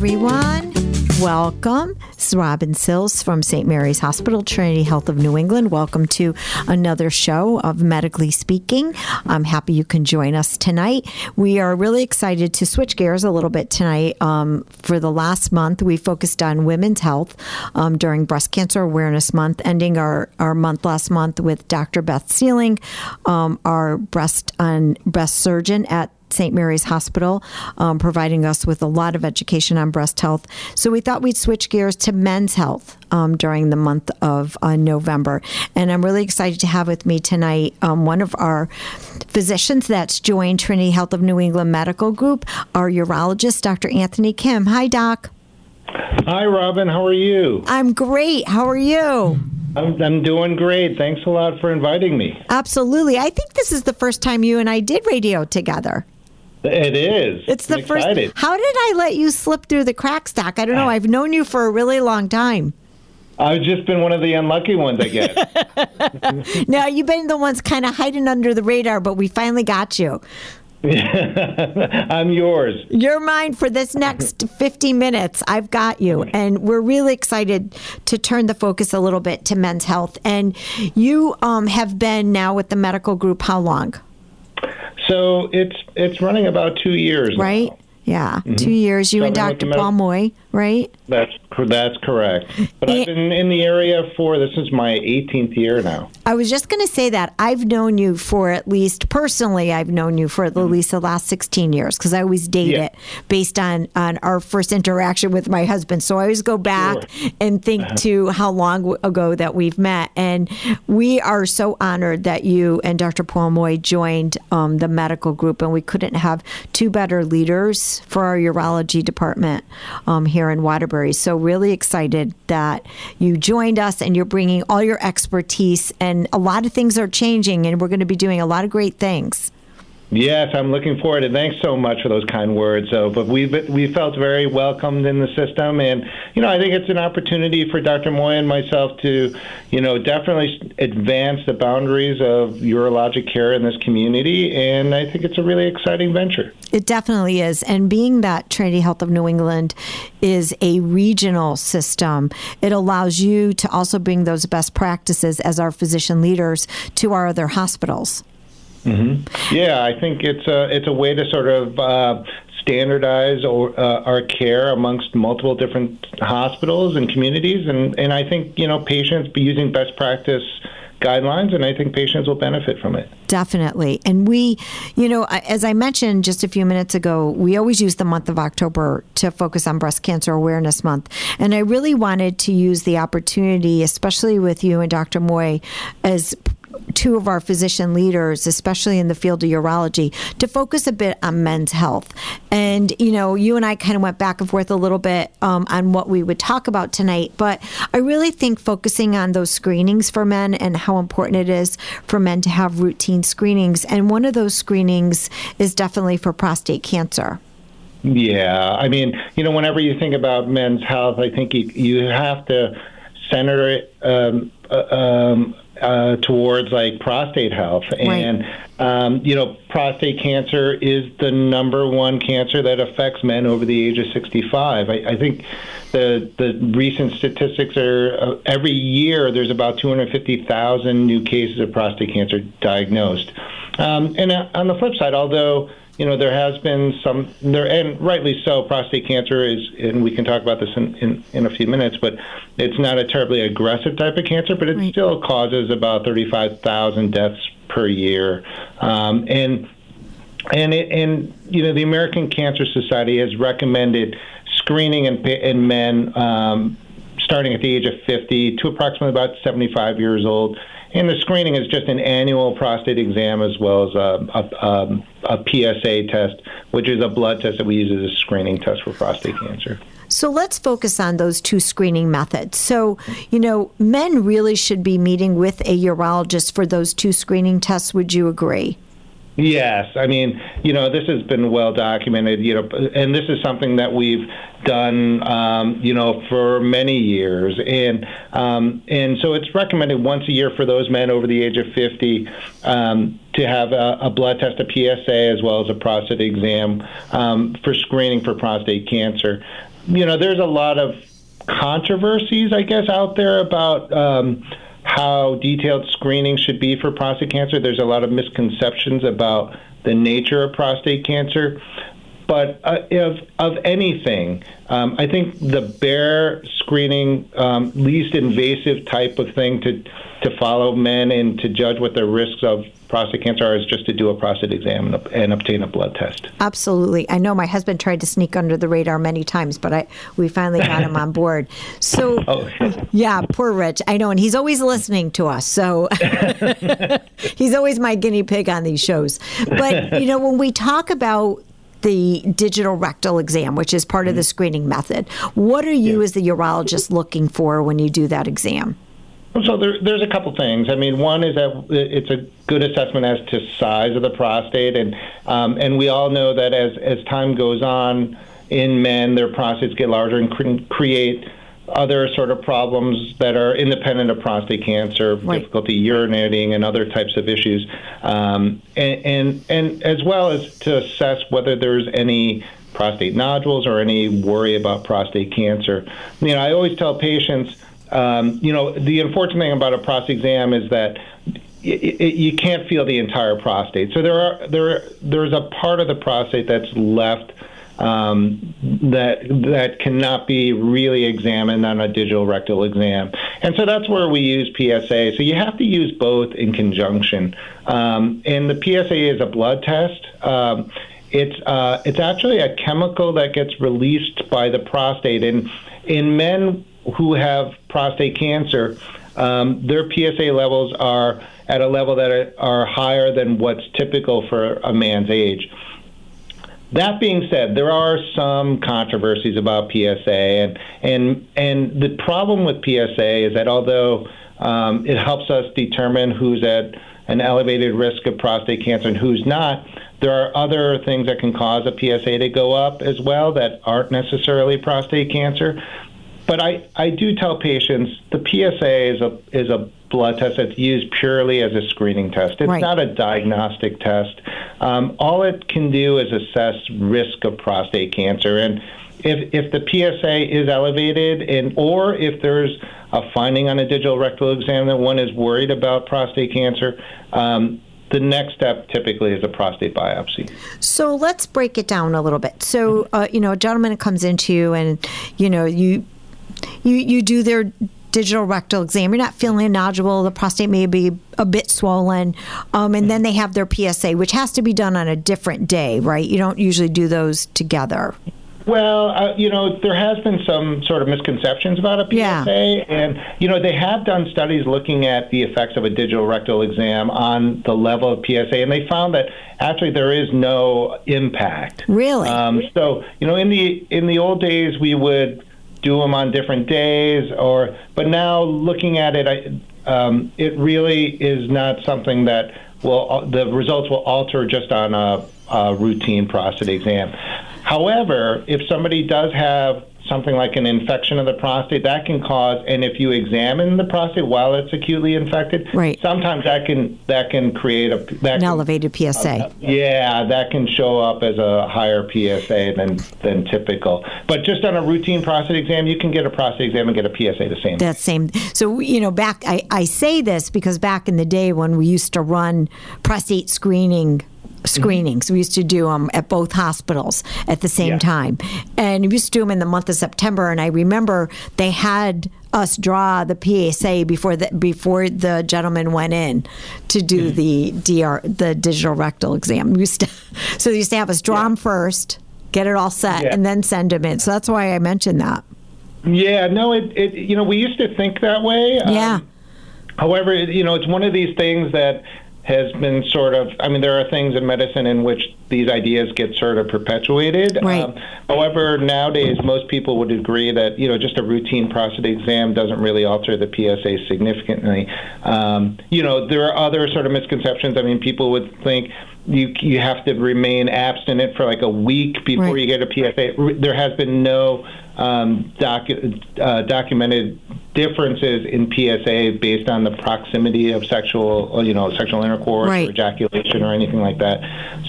everyone. Welcome. This is Robin Sills from St. Mary's Hospital, Trinity Health of New England. Welcome to another show of Medically Speaking. I'm happy you can join us tonight. We are really excited to switch gears a little bit tonight. Um, for the last month, we focused on women's health um, during Breast Cancer Awareness Month, ending our, our month last month with Dr. Beth Sealing, um, our breast, on, breast surgeon at St. Mary's Hospital, um, providing us with a lot of education on breast health. So we thought we'd switch gears to men's health um, during the month of uh, November. And I'm really excited to have with me tonight um, one of our physicians that's joined Trinity Health of New England Medical Group, our urologist, Dr. Anthony Kim. Hi, Doc. Hi, Robin. How are you? I'm great. How are you? I'm, I'm doing great. Thanks a lot for inviting me. Absolutely. I think this is the first time you and I did radio together. It is. It's the I'm first. excited. How did I let you slip through the cracks, Doc? I don't know. I've known you for a really long time. I've just been one of the unlucky ones, I guess. No, you've been the ones kind of hiding under the radar, but we finally got you. I'm yours. You're mine for this next 50 minutes. I've got you. And we're really excited to turn the focus a little bit to men's health. And you um, have been now with the medical group how long? So it's it's running about two years. now. Right? Yeah, mm-hmm. two years. You and So I've been Dr. with Paul Moy, right? That's that's correct. But Eh. I've been in the area for this is my 18th year now. I was just going to say that I've known you for at least personally, I've known you for at least the last 16 years because I always date Yeah. it based on, on our first interaction with my husband. So I always go back and think to how long ago that we've met. And we are so honored that you and Dr. Paul Moy joined um, the medical group, and we couldn't have two better leaders for our urology department um, here in Waterbury. So really excited that you joined us and you're bringing all your expertise and a lot of things are changing and we're going to be doing a lot of great things. Yes, I'm looking forward to. Thanks so much for those kind words. But we we felt very welcomed in the system, and you know, I think it's an opportunity for Dr. Moy and myself to, you know, definitely advance the boundaries of urologic care in this community, and I think it's a really exciting venture. It definitely is. And being that Trinity Health of New England is a regional system, it allows you to also bring those best practices as our physician leaders to our other hospitals. Yeah, I think it's a it's a way to sort of uh, standardize or, uh, our care amongst multiple different hospitals and communities, and and I think you know patients be using best practice guidelines, and I think patients will benefit from it. Definitely. And we, you know, as I mentioned just a few minutes ago, we always use the month of October to focus on Breast Cancer Awareness Month. And I really wanted to use the opportunity, especially with you and Dr. Moy, as two of our physician leaders, especially in the field of urology, to focus a bit on men's health. And, you know, you and I kind of went back and forth a little bit um, on what we would talk about tonight. But I really think focusing on those screenings for men and how important it is for men to have routine screenings. And one of those screenings is definitely for prostate cancer. Yeah, I mean, you know, whenever you think about men's health, I think you, you have to center it um, uh, um, uh, towards like prostate health, and um, you know, prostate cancer is the number one cancer that affects men over the age of 65. I, I think the the recent statistics are uh, every year there's about 250,000 new cases of prostate cancer diagnosed, um, and uh, on the flip side, although you know, there has been some there, and rightly so. Prostate cancer is, and we can talk about this in, in, in a few minutes, but it's not a terribly aggressive type of cancer, but it Right. still causes about thirty-five thousand deaths per year, um, and and it, and you know, the American Cancer Society has recommended screening in, in men um, starting at the age of 50 to approximately about 75 years old. And the screening is just an annual prostate exam as well as a, a, um, a PSA test, which is a blood test that we use as a screening test for prostate cancer. So let's focus on those two screening methods. So, you know, men really should be meeting with a urologist for those two screening tests. Would you agree? Yes, I mean, you know, this has been well documented, you know, and this is something that we've done, um, you know, for many years, and um, and so it's recommended once a year for those men over the age of 50 um, to have a, a blood test, a PSA, as well as a prostate exam um, for screening for prostate cancer. you know, there's a lot of controversies, I guess, out there about um, how detailed screening should be for prostate cancer. There's a lot of misconceptions about the nature of prostate cancer. But uh, of, of anything, um, I think the bare screening, um, least invasive type of thing to, to follow men and to judge what the risks of prostate cancer are is just to do a prostate exam and, and, obtain a blood test. Absolutely. I know my husband tried to sneak under the radar many times, but I we finally got him on board. So, oh. yeah, poor Rich. I know, and he's always listening to us. So he's always my guinea pig on these shows. But, you know, when we talk about the digital rectal exam, which is part of the mm-hmm. screening method. What are you, yeah. as the urologist, looking for when you do that exam? So there, there's a couple things. I mean, one is that it's a good assessment as to size of the prostate, and um, and we all know that as as time goes on in men, their prostates get larger and cre- create other sort of problems that are independent of prostate cancer, right. difficulty urinating, and other types of issues, um, and, and and as well as to assess whether there's any prostate nodules or any worry about prostate cancer. You know, I always tell patients um, you know, the unfortunate thing about a prostate exam is that you can't feel the entire prostate. So there are there there's a part of the prostate that's left um, that that cannot be really examined on a digital rectal exam, and so that's where we use PSA. So you have to use both in conjunction. Um, and the PSA is a blood test. Um, it's uh, it's actually a chemical that gets released by the prostate, and in men who have prostate cancer, um, their PSA levels are at a level that are, are higher than what's typical for a man's age. That being said, there are some controversies about PSA, and and and the problem with PSA is that although um, it helps us determine who's at an elevated risk of prostate cancer and who's not, there are other things that can cause a PSA to go up as well that aren't necessarily prostate cancer. But I, I do tell patients the PSA is a is a blood test that's used purely as a screening test. It's right. not a diagnostic test. Um, all it can do is assess risk of prostate cancer, and if if the PSA is elevated, and or if there's a finding on a digital rectal exam that one is worried about prostate cancer. Um, the next step typically is a prostate biopsy. So let's break it down a little bit. So, uh, you know, a gentleman comes into you and, you know, you you you do their digital rectal exam. You're not feeling a nodule. The prostate may be a bit swollen. Um, and then they have their PSA, which has to be done on a different day, right? You don't usually do those together. Well, uh, you know, there has been some sort of misconceptions about a PSA, yeah. and you know, they have done studies looking at the effects of a digital rectal exam on the level of PSA, and they found that actually there is no impact. Really? Um, so, you know, in the in the old days, we would do them on different days, or but now looking at it, I, um, it really is not something that will the results will alter just on a, a routine prostate exam. However, if somebody does have something like an infection of the prostate that can cause and if you examine the prostate while it's acutely infected right. sometimes that can that can create a that an can, elevated psa uh, yeah that can show up as a higher psa than than typical. But just on a routine prostate exam you can get a prostate exam and get a psa the same. That same so you know back I, I say this because back in the day when we used to run prostate screening screenings. Mm-hmm. We used to do them at both hospitals at the same yeah. time. And we used to do them in the month of September. And I remember they had us draw the PSA before the before the gentleman went in to do mm-hmm. the DR the digital rectal exam. We used to, so they used to have us draw yeah. them first, get it all set, yeah. and then send them in. So that's why I mentioned that. Yeah, no, it, it you know we used to think that way. Yeah. Um, however, you know it's one of these things that has been sort of i mean there are things in medicine in which these ideas get sort of perpetuated right. Um, however nowadays most people would agree that you know just a routine prostate exam doesn't really alter the psa significantly um, you know there are other sort of misconceptions i mean people would think you you have to remain abstinent for like a week before right. you get a PSA. There has been no um, docu- uh, documented differences in PSA based on the proximity of sexual, you know, sexual intercourse right. or ejaculation or anything like that.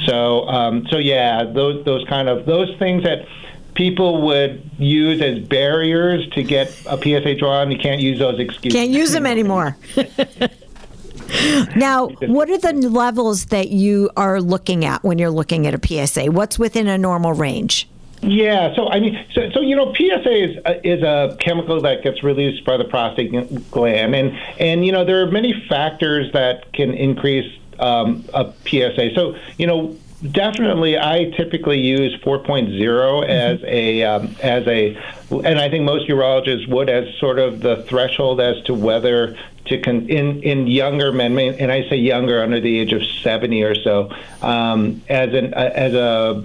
So, um, so yeah, those those kind of those things that people would use as barriers to get a PSA drawn. You can't use those excuses. Can't use them anymore. now, what are the levels that you are looking at when you're looking at a PSA? What's within a normal range? Yeah, so I mean, so, so you know, PSA is a, is a chemical that gets released by the prostate gland, and and you know there are many factors that can increase um, a PSA. So you know, definitely, I typically use 4.0 mm-hmm. as a um, as a, and I think most urologists would as sort of the threshold as to whether to con- in in younger men, and I say younger under the age of 70 or so, um, as an uh, as a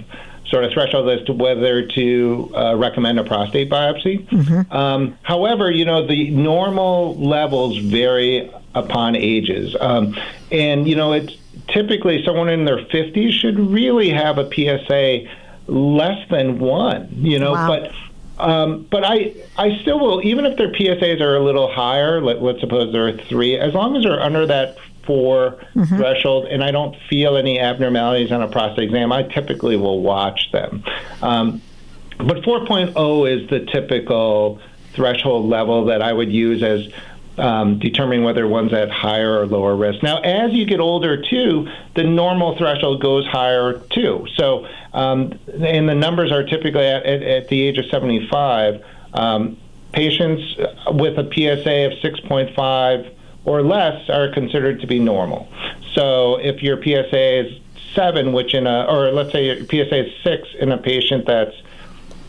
sort of threshold as to whether to uh, recommend a prostate biopsy. Mm-hmm. Um, however, you know the normal levels vary upon ages, um, and you know it's typically someone in their 50s should really have a PSA less than one. You know, wow. but. Um, but I, I still will, even if their PSAs are a little higher, let, let's suppose they're three, as long as they're under that four mm-hmm. threshold, and I don't feel any abnormalities on a prostate exam, I typically will watch them. Um, but 4.0 is the typical threshold level that I would use as um, determining whether one's at higher or lower risk. Now, as you get older, too, the normal threshold goes higher, too. So, um, and the numbers are typically at, at, at the age of 75. Um, patients with a PSA of 6.5 or less are considered to be normal. So if your PSA is seven, which in a, or let's say your PSA is six in a patient that's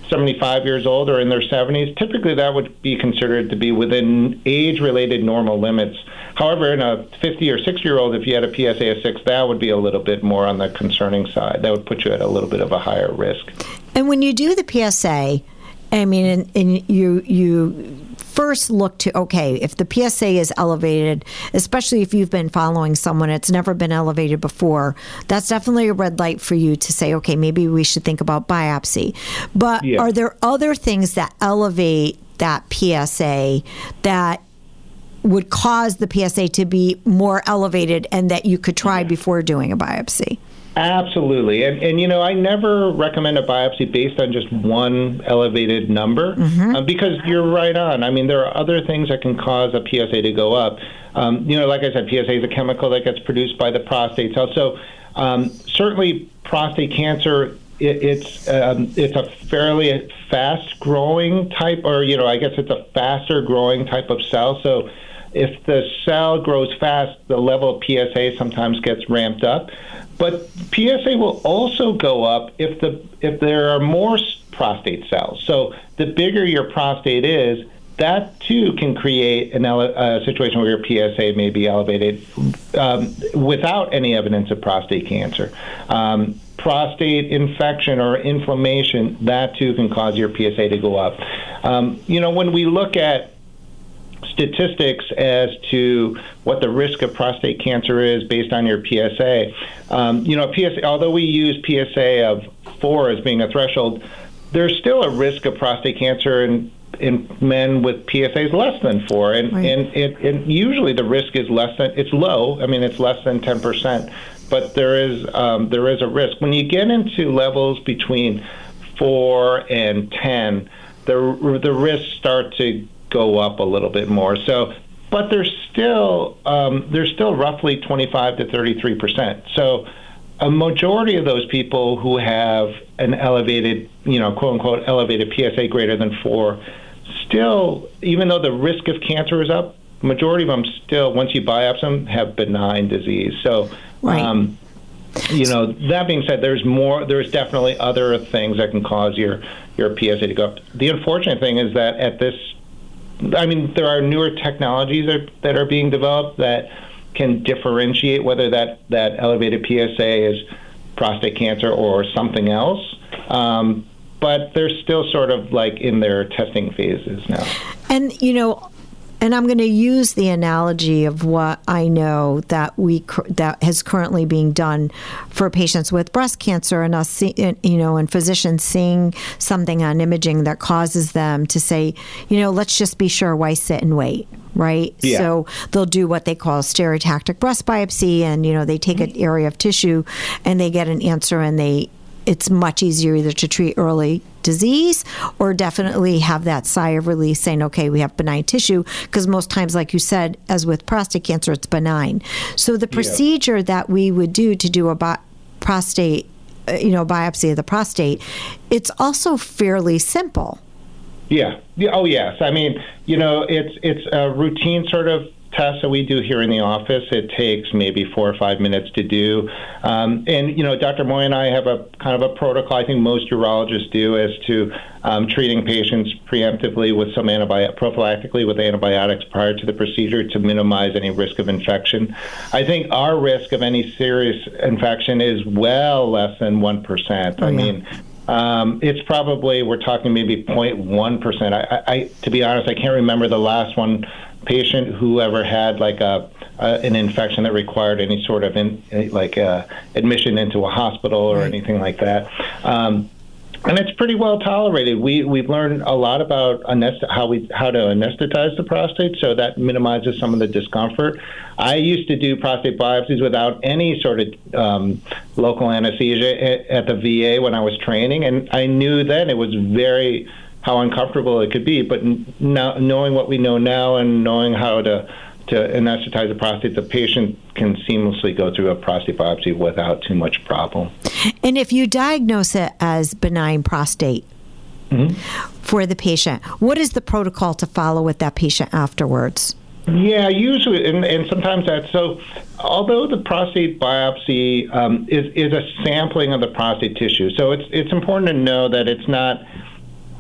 75 years old or in their 70s, typically that would be considered to be within age related normal limits. However, in a 50 or 60 year old, if you had a PSA of 6, that would be a little bit more on the concerning side. That would put you at a little bit of a higher risk. And when you do the PSA, I mean, and, and you you first look to okay, if the PSA is elevated, especially if you've been following someone it's never been elevated before, that's definitely a red light for you to say, okay, maybe we should think about biopsy. But yeah. are there other things that elevate that PSA that would cause the PSA to be more elevated and that you could try before doing a biopsy? Absolutely. And, and, you know, I never recommend a biopsy based on just one elevated number mm-hmm. uh, because you're right on. I mean, there are other things that can cause a PSA to go up. Um, you know, like I said, PSA is a chemical that gets produced by the prostate cell. So um, certainly prostate cancer it, it's um, it's a fairly fast growing type, or you know, I guess it's a faster growing type of cell. So if the cell grows fast, the level of PSA sometimes gets ramped up. But PSA will also go up if the if there are more prostate cells. So the bigger your prostate is, that too can create an ele- a situation where your PSA may be elevated um, without any evidence of prostate cancer. Um, prostate infection or inflammation, that too can cause your PSA to go up. Um, you know, when we look at statistics as to what the risk of prostate cancer is based on your PSA. Um, you know, PSA, although we use PSA of four as being a threshold, there's still a risk of prostate cancer in in men with PSAs less than four, and right. and, it, and usually the risk is less than it's low. I mean, it's less than ten percent, but there is um, there is a risk when you get into levels between four and ten. The the risks start to go up a little bit more. So, but there's still um, there's still roughly 25 to 33 percent. So, a majority of those people who have an elevated, you know, quote unquote elevated PSA greater than four, still, even though the risk of cancer is up, majority of them still, once you biopsy them, have benign disease. So. Right. Um, you know, that being said, there's more. There's definitely other things that can cause your your PSA to go up. The unfortunate thing is that at this I mean, there are newer technologies that, that are being developed that can differentiate whether that, that elevated PSA is prostate cancer or something else. Um, but they're still sort of like in their testing phases now. And, you know, and I'm going to use the analogy of what I know that we that has currently being done for patients with breast cancer, and us, see, you know, and physicians seeing something on imaging that causes them to say, you know, let's just be sure. Why sit and wait? right? Yeah. So they'll do what they call stereotactic breast biopsy, and you know they take an area of tissue, and they get an answer, and they it's much easier either to treat early disease or definitely have that sigh of relief saying, okay, we have benign tissue, because most times, like you said, as with prostate cancer, it's benign. So the procedure yeah. that we would do to do a bi- prostate, uh, you know, biopsy of the prostate, it's also fairly simple. Yeah. Oh, yes. I mean, you know, it's it's a routine sort of tests that we do here in the office, it takes maybe four or five minutes to do. Um, and, you know, Dr. Moy and I have a kind of a protocol I think most urologists do as to um, treating patients preemptively with some antibiotic, prophylactically with antibiotics prior to the procedure to minimize any risk of infection. I think our risk of any serious infection is well less than 1%. Oh, I mean, um, it's probably we're talking maybe 0.1 percent. I, I, to be honest, I can't remember the last one patient who ever had like a, a an infection that required any sort of in, like uh, admission into a hospital or right. anything like that. Um, and it's pretty well tolerated. We we've learned a lot about anest- how we how to anesthetize the prostate, so that minimizes some of the discomfort. I used to do prostate biopsies without any sort of um, local anesthesia at, at the VA when I was training, and I knew then it was very how uncomfortable it could be. But now, knowing what we know now and knowing how to to anesthetize the prostate, the patient can seamlessly go through a prostate biopsy without too much problem. And if you diagnose it as benign prostate mm-hmm. for the patient, what is the protocol to follow with that patient afterwards? Yeah, usually, and, and sometimes that's so. Although the prostate biopsy um, is is a sampling of the prostate tissue, so it's it's important to know that it's not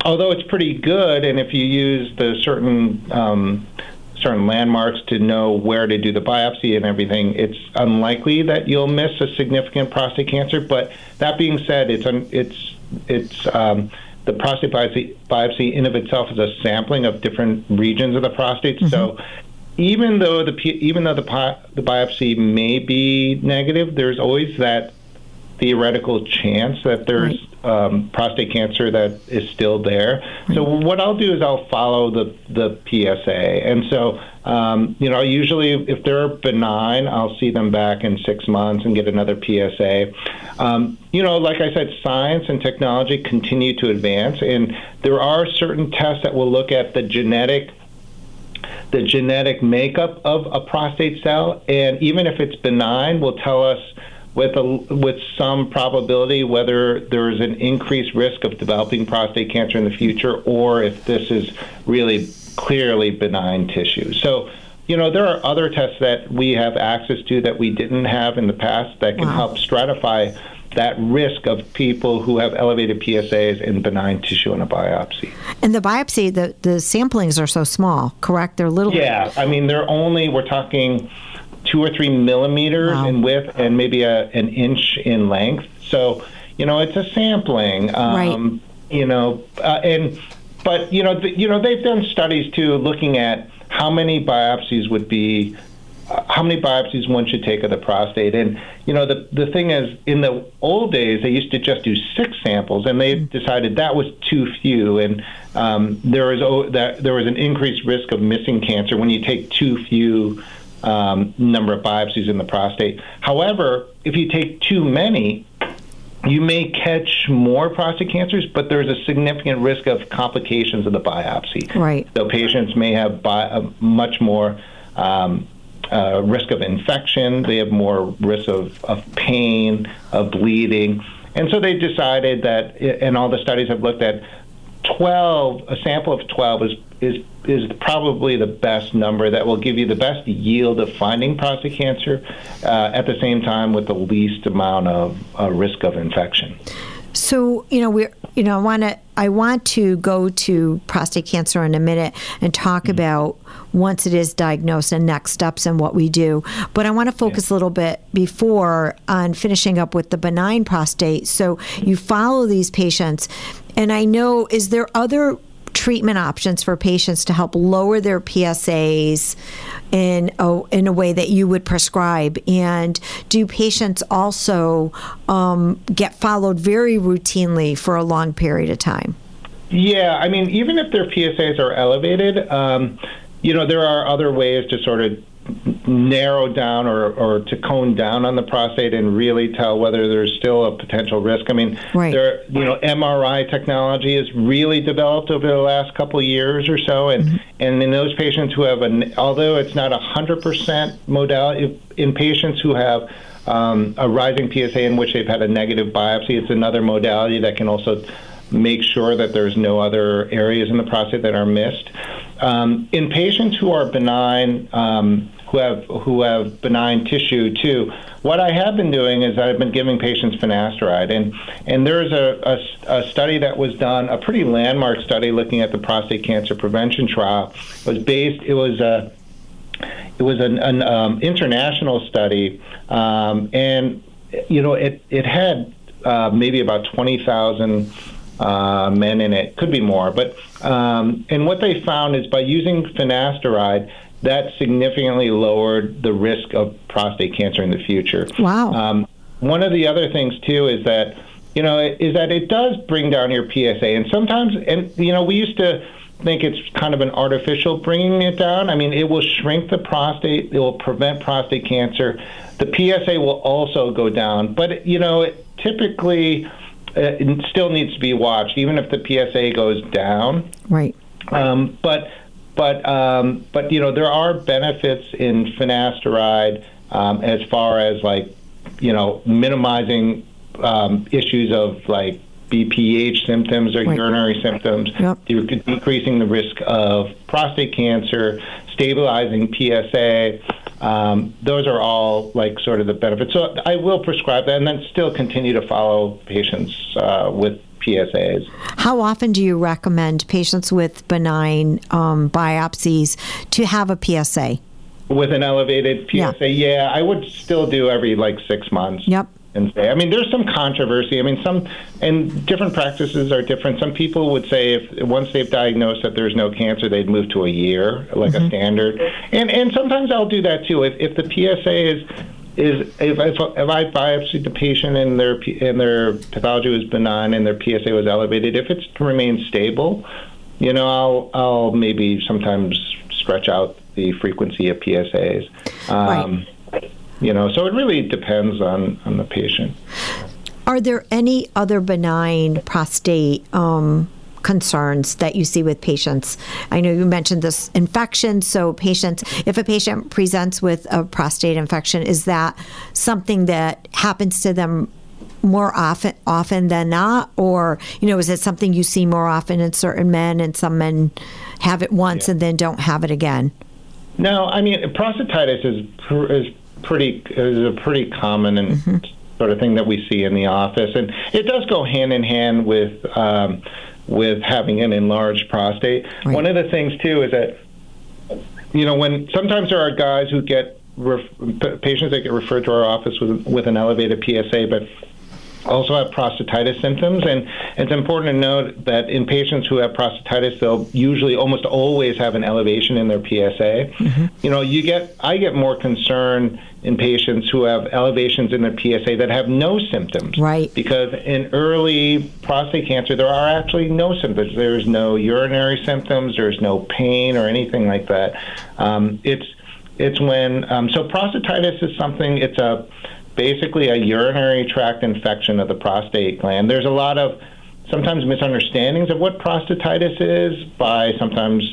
although it's pretty good, and if you use the certain um, certain landmarks to know where to do the biopsy and everything, it's unlikely that you'll miss a significant prostate cancer. But that being said, it's it's it's um, the prostate biopsy, biopsy in of itself is a sampling of different regions of the prostate. Mm-hmm. So even though the even though the the biopsy may be negative, there's always that theoretical chance that there's right. Um, prostate cancer that is still there. So what I'll do is I'll follow the the PSA, and so um, you know usually if they're benign, I'll see them back in six months and get another PSA. Um, you know, like I said, science and technology continue to advance, and there are certain tests that will look at the genetic the genetic makeup of a prostate cell, and even if it's benign, will tell us with a, with some probability whether there is an increased risk of developing prostate cancer in the future or if this is really clearly benign tissue. So, you know, there are other tests that we have access to that we didn't have in the past that can wow. help stratify that risk of people who have elevated PSAs in benign tissue in a biopsy. And the biopsy, the, the samplings are so small, correct? They're little. Yeah, I mean, they're only, we're talking two or three millimeters wow. in width and maybe a, an inch in length. So, you know, it's a sampling. Um, right. You know, uh, and but you know, the, you know, they've done studies too, looking at how many biopsies would be. Uh, how many biopsies one should take of the prostate, and you know the the thing is, in the old days they used to just do six samples, and they mm. decided that was too few, and um, there was oh, that there was an increased risk of missing cancer when you take too few um, number of biopsies in the prostate. However, if you take too many, you may catch more prostate cancers, but there's a significant risk of complications of the biopsy. Right. So patients may have bi- uh, much more um, uh, risk of infection. They have more risk of, of pain, of bleeding. And so they decided that, and all the studies have looked at 12, a sample of 12 is, is, is probably the best number that will give you the best yield of finding prostate cancer uh, at the same time with the least amount of uh, risk of infection. So, you know, we're, you know, I want to, I want to go to prostate cancer in a minute and talk mm-hmm. about once it is diagnosed and next steps and what we do. But I want to focus yeah. a little bit before on finishing up with the benign prostate. So you follow these patients and I know, is there other treatment options for patients to help lower their PSAs in a, in a way that you would prescribe? And do patients also um, get followed very routinely for a long period of time? Yeah, I mean, even if their PSAs are elevated, um, you know, there are other ways to sort of narrow down or, or to cone down on the prostate and really tell whether there's still a potential risk. I mean, right. there, you know, MRI technology has really developed over the last couple of years or so, and mm-hmm. and in those patients who have an, although it's not a hundred percent modality, in patients who have um, a rising PSA in which they've had a negative biopsy, it's another modality that can also make sure that there's no other areas in the prostate that are missed. Um, in patients who are benign, um, who have who have benign tissue too, what I have been doing is I've been giving patients finasteride, and and there's a, a, a study that was done, a pretty landmark study looking at the prostate cancer prevention trial. It was based. It was a it was an, an um, international study, um, and you know it it had uh, maybe about twenty thousand uh, men in it, could be more. But um, and what they found is by using finasteride, that significantly lowered the risk of prostate cancer in the future. Wow. Um, one of the other things too is that you know is that it does bring down your PSA, and sometimes and you know we used to think it's kind of an artificial bringing it down. I mean, it will shrink the prostate. It will prevent prostate cancer. The PSA will also go down, but you know, it typically uh, it still needs to be watched, even if the PSA goes down. Right. Um, but but um, but you know there are benefits in finasteride um, as far as like you know minimizing um, issues of like BPH symptoms or right. urinary symptoms, yep. decreasing the risk of prostate cancer, stabilizing PSA. Um, those are all like sort of the benefits. So I will prescribe that and then still continue to follow patients uh, with PSAs. How often do you recommend patients with benign um, biopsies to have a PSA? With an elevated PSA, yeah. yeah, I would still do every like six months. Yep and say. I mean, there's some controversy. I mean, some and different practices are different. Some people would say if once they've diagnosed that there's no cancer, they'd move to a year, like mm-hmm. a standard. And and sometimes I'll do that too. If if the PSA is is if, if, if I biopsied the patient and their and their pathology was benign and their PSA was elevated, if it's remains stable, you know, I'll I'll maybe sometimes stretch out the frequency of PSAs. Um, right you know, so it really depends on, on the patient. Are there any other benign prostate um, concerns that you see with patients? I know you mentioned this infection. So, patients, if a patient presents with a prostate infection, is that something that happens to them more often often than not, or you know, is it something you see more often in certain men, and some men have it once yeah. and then don't have it again? No, I mean prostatitis is is pretty is a pretty common and mm-hmm. sort of thing that we see in the office, and it does go hand in hand with um, with having an enlarged prostate. Right. One of the things too is that you know when sometimes there are guys who get ref- patients that get referred to our office with with an elevated PSA, but also have prostatitis symptoms. And it's important to note that in patients who have prostatitis, they'll usually almost always have an elevation in their PSA. Mm-hmm. You know, you get I get more concern in patients who have elevations in their PSA that have no symptoms. Right. Because in early prostate cancer, there are actually no symptoms. There's no urinary symptoms. There's no pain or anything like that. Um, it's it's when um, so prostatitis is something. It's a basically a urinary tract infection of the prostate gland. There's a lot of sometimes misunderstandings of what prostatitis is by sometimes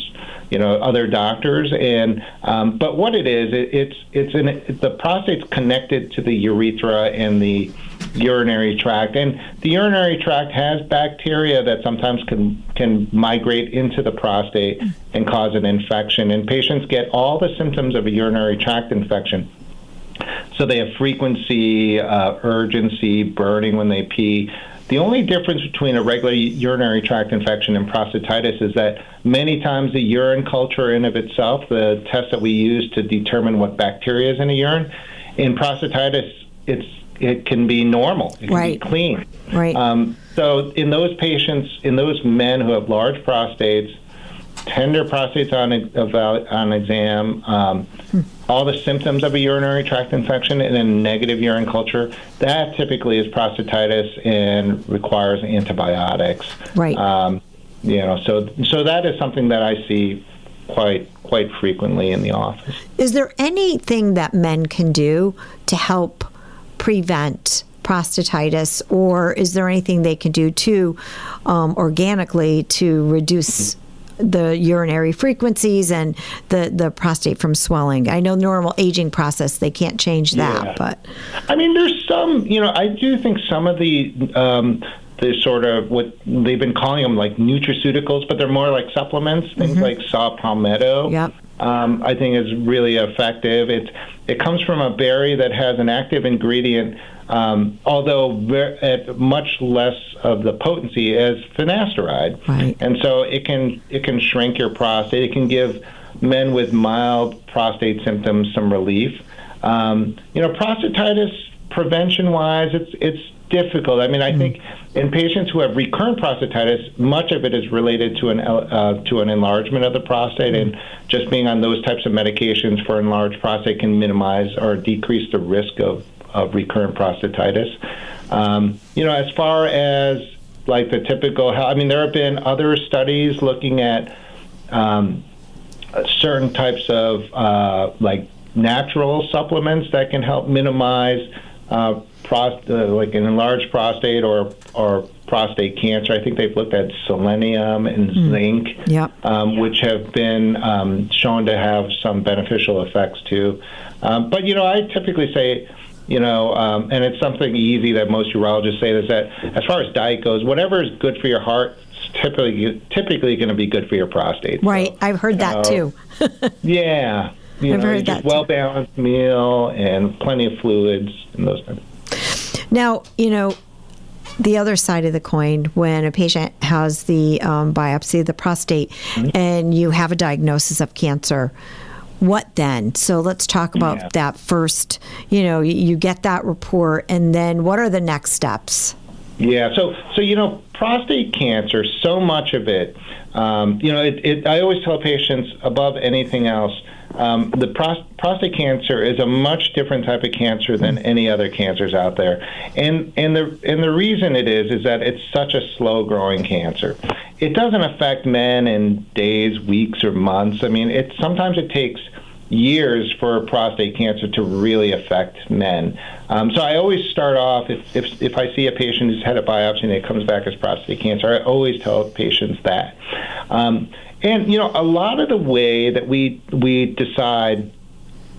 you know other doctors. And um, but what it is it, it's it's an, it, the prostate's connected to the urethra and the urinary tract. And the urinary tract has bacteria that sometimes can can migrate into the prostate and cause an infection. And patients get all the symptoms of a urinary tract infection so they have frequency, uh, urgency, burning when they pee. The only difference between a regular urinary tract infection and prostatitis is that many times the urine culture in of itself, the test that we use to determine what bacteria is in a urine, in prostatitis, it's it can be normal. It can right. be clean. Right. Um, so in those patients, in those men who have large prostates, tender prostates on on exam, um. All the symptoms of a urinary tract infection, and then negative urine culture. That typically is prostatitis and requires antibiotics. Right. Um, you know, so so that is something that I see quite quite frequently in the office. Is there anything that men can do to help prevent prostatitis, or is there anything they can do to um, organically to reduce the urinary frequencies and the, the prostate from swelling? I know normal aging process they can't change that, yeah. but I mean, there's some. You know, I do think some of the um, the sort of what they've been calling them like nutraceuticals, but they're more like supplements. Things mm-hmm. like saw palmetto. Yep. Um, I think is really effective. It's it comes from a berry that has an active ingredient um, although very, at much less of the potency as finasteride. Right. And so it can it can shrink your prostate. It can give men with mild prostate symptoms some relief. Um, you know, prostatitis prevention wise, it's it's difficult. I mean, I mm think in patients who have recurrent prostatitis, much of it is related to an uh, to an enlargement of the prostate, and just being on those types of medications for enlarged prostate can minimize or decrease the risk of of recurrent prostatitis. Um, you know, as far as like the typical, I mean, there have been other studies looking at um, certain types of uh, like natural supplements that can help minimize uh, prost- uh, like an enlarged prostate or or prostate cancer. I think they've looked at selenium and mm. zinc, yep. um, which have been um, shown to have some beneficial effects too. Um, but you know, I typically say you know, um, and it's something easy that most urologists say is that as far as diet goes, whatever is good for your heart is typically typically going to be good for your prostate. Right, so, I've heard that too. yeah, you I've know, heard that. Well balanced meal and plenty of fluids and those things. Now, you know, the other side of the coin when a patient has the um, biopsy of the prostate mm-hmm. and you have a diagnosis of cancer what then? So let's talk about yeah. that first. You know, you get that report, and then what are the next steps? Yeah, so so you know, prostate cancer, so much of it, um, you know, it, it, I always tell patients above anything else, um, the pros- prostate cancer is a much different type of cancer than any other cancers out there, and and the and the reason it is is that it's such a slow growing cancer. It doesn't affect men in days, weeks, or months. I mean, it sometimes it takes years for prostate cancer to really affect men. Um, so I always start off if, if, if I see a patient who's had a biopsy and it comes back as prostate cancer, I always tell patients that. Um, and you know, a lot of the way that we we decide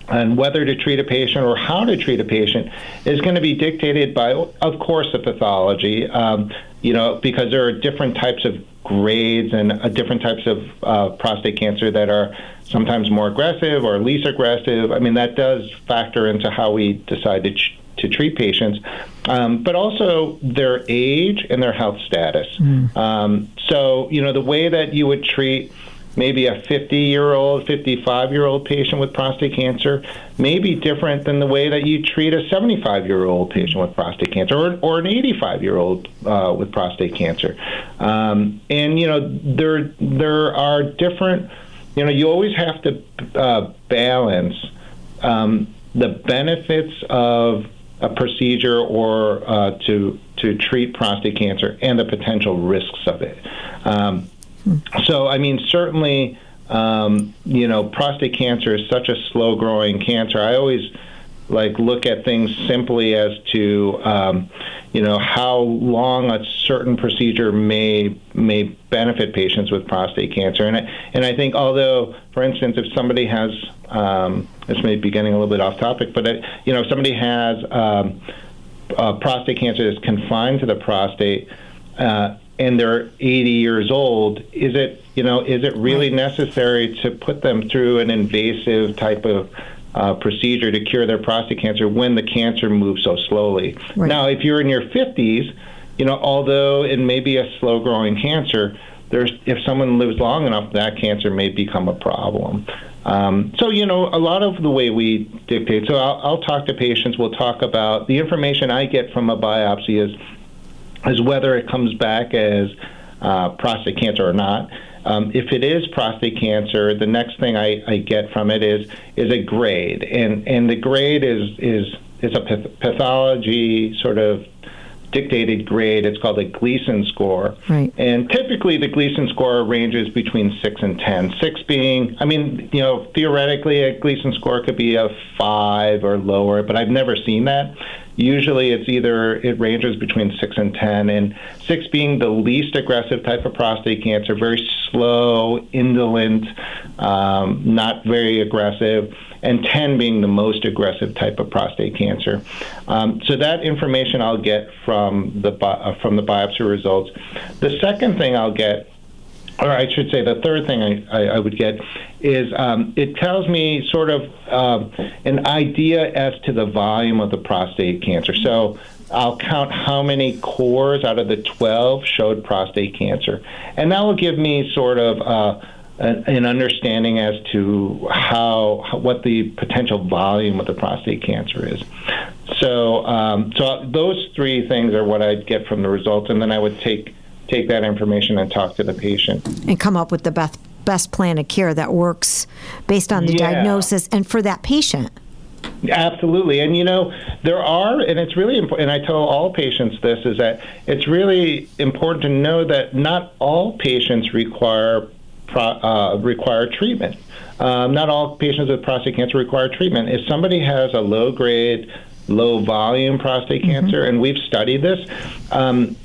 on whether to treat a patient or how to treat a patient is going to be dictated by, of course, the pathology. Um, you know, because there are different types of grades and uh, different types of uh, prostate cancer that are sometimes more aggressive or least aggressive. I mean, that does factor into how we decide to, ch- to treat patients, um, but also their age and their health status. Mm. Um, so, you know, the way that you would treat maybe a 50 year old, 55 year old patient with prostate cancer may be different than the way that you treat a 75 year old patient with prostate cancer or, or an 85 year old uh, with prostate cancer. Um, and, you know, there, there are different, you know, you always have to uh, balance um, the benefits of a procedure or uh, to to treat prostate cancer and the potential risks of it. Um, so, I mean, certainly, um, you know, prostate cancer is such a slow growing cancer. I always like look at things simply as to um, you know how long a certain procedure may may benefit patients with prostate cancer and I, and I think although for instance if somebody has um, this may be getting a little bit off topic but it, uh, you know if somebody has um, prostate cancer that's confined to the prostate uh, and they're 80 years old, is it you know is it really necessary to put them through an invasive type of uh, procedure to cure their prostate cancer when the cancer moves so slowly? Right. Now, if you're in your 50s, you know although it may be a slow growing cancer, there's if someone lives long enough, that cancer may become a problem. Um, so you know a lot of the way we dictate. So I'll, I'll talk to patients. We'll talk about the information I get from a biopsy is is whether it comes back as uh, prostate cancer or not. Um, if it is prostate cancer, the next thing I, I, get from it is is a grade, and and the grade is is is a pathology sort of dictated grade. It's called a Gleason score. Right. And typically the Gleason score ranges between 6 and 10. 6 being, I mean, you know, theoretically a Gleason score could be a 5 or lower, but I've never seen that. Usually it's either, it ranges between 6 and 10, and 6 being the least aggressive type of prostate cancer, very slow, indolent, um, not very aggressive and 10 being the most aggressive type of prostate cancer. Um, so that information I'll get from the uh, from the biopsy results. The second thing I'll get or I should say, the third thing I, I, I would get is um, it tells me sort of uh, an idea as to the volume of the prostate cancer. So I'll count how many cores out of the 12 showed prostate cancer. And that will give me sort of uh, an understanding as to how, what the potential volume of the prostate cancer is. So, um, so those three things are what I'd get from the results, and then I would take take that information and talk to the patient and come up with the best best plan of care that works based on the yeah. diagnosis and for that patient. Absolutely. And you know, there are, and it's really important, and I tell all patients this, is that it's really important to know that not all patients require uh, require treatment. Um, not all patients with prostate cancer require treatment. If somebody has a low grade, low volume prostate mm-hmm. cancer, and we've studied this, um,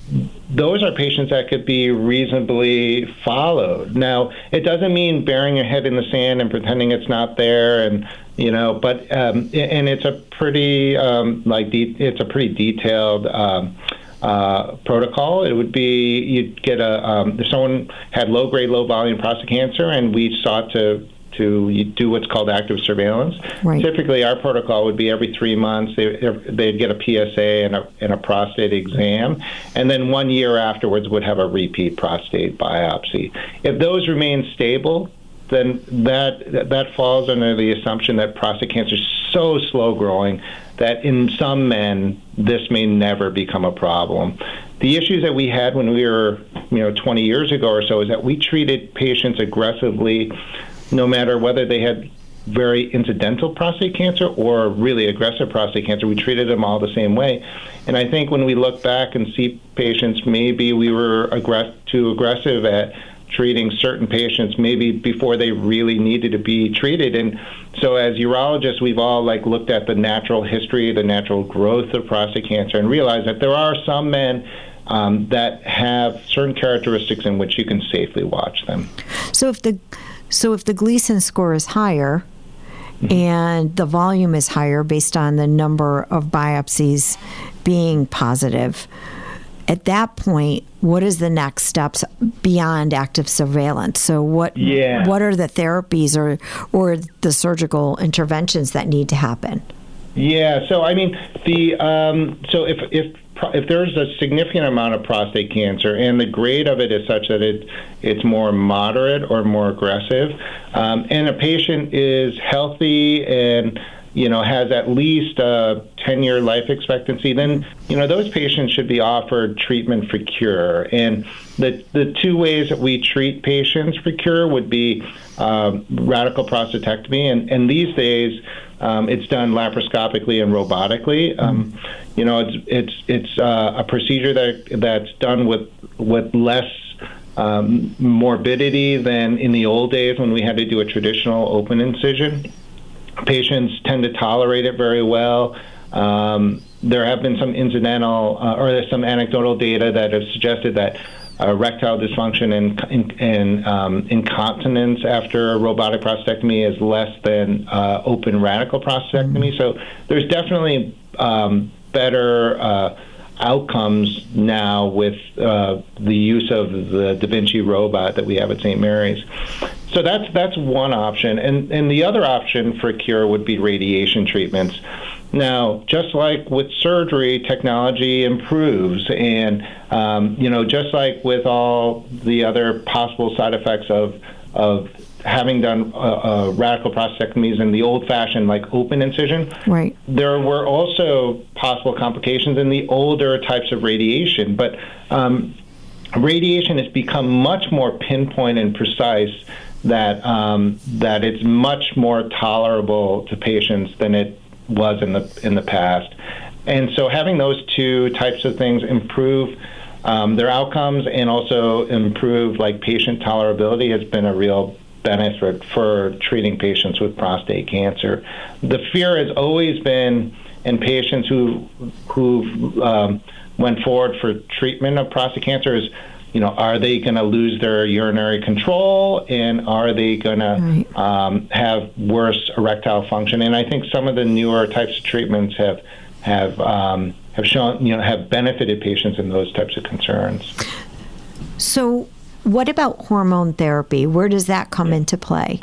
those are patients that could be reasonably followed. Now, it doesn't mean burying your head in the sand and pretending it's not there, and you know, but um, and it's a pretty um, like de- it's a pretty detailed. Uh, protocol. It would be you'd get a um, if someone had low grade, low volume prostate cancer, and we sought to to do what's called active surveillance. Right. Typically, our protocol would be every three months they, they'd get a PSA and a, and a prostate exam, and then one year afterwards would have a repeat prostate biopsy. If those remain stable, then that that falls under the assumption that prostate cancer is so slow growing that in some men this may never become a problem. The issues that we had when we were, you know, 20 years ago or so is that we treated patients aggressively no matter whether they had very incidental prostate cancer or really aggressive prostate cancer. We treated them all the same way. And I think when we look back and see patients, maybe we were aggress- too aggressive at treating certain patients maybe before they really needed to be treated and so as urologists we've all like looked at the natural history the natural growth of prostate cancer and realized that there are some men um, that have certain characteristics in which you can safely watch them so if the so if the gleason score is higher mm-hmm. and the volume is higher based on the number of biopsies being positive at that point, what is the next steps beyond active surveillance? So what yeah. what are the therapies or or the surgical interventions that need to happen? Yeah, so I mean the um, so if if if there's a significant amount of prostate cancer and the grade of it is such that it it's more moderate or more aggressive, um, and a patient is healthy and you know, has at least a 10 year life expectancy, then, you know, those patients should be offered treatment for cure. And the, the two ways that we treat patients for cure would be um, radical prostatectomy. And, and these days, um, it's done laparoscopically and robotically. Um, you know, it's, it's, it's uh, a procedure that, that's done with, with less um, morbidity than in the old days when we had to do a traditional open incision patients tend to tolerate it very well. Um, there have been some incidental uh, or there's some anecdotal data that have suggested that uh, erectile dysfunction and, and, um, incontinence after robotic prostatectomy is less than uh, open radical prostatectomy. Mm-hmm. So there's definitely um, better uh, outcomes now with uh, the use of the Da Vinci robot that we have at St. Mary's. So that's that's one option, and and the other option for cure would be radiation treatments. Now, just like with surgery, technology improves, and um, you know, just like with all the other possible side effects of of having done uh, uh, radical prostatectomies in the old-fashioned like open incision, right? There were also possible complications in the older types of radiation, but um, radiation has become much more pinpoint and precise. That um, that it's much more tolerable to patients than it was in the in the past. and so having those two types of things improve um, their outcomes and also improve like patient tolerability has been a real benefit for treating patients with prostate cancer. The fear has always been in patients who who um, went forward for treatment of prostate cancer is you know, are they going to lose their urinary control and are they going right. to um, have worse erectile function? And I think some of the newer types of treatments have have um, have shown you know have benefited patients in those types of concerns. So, what about hormone therapy? Where does that come into play?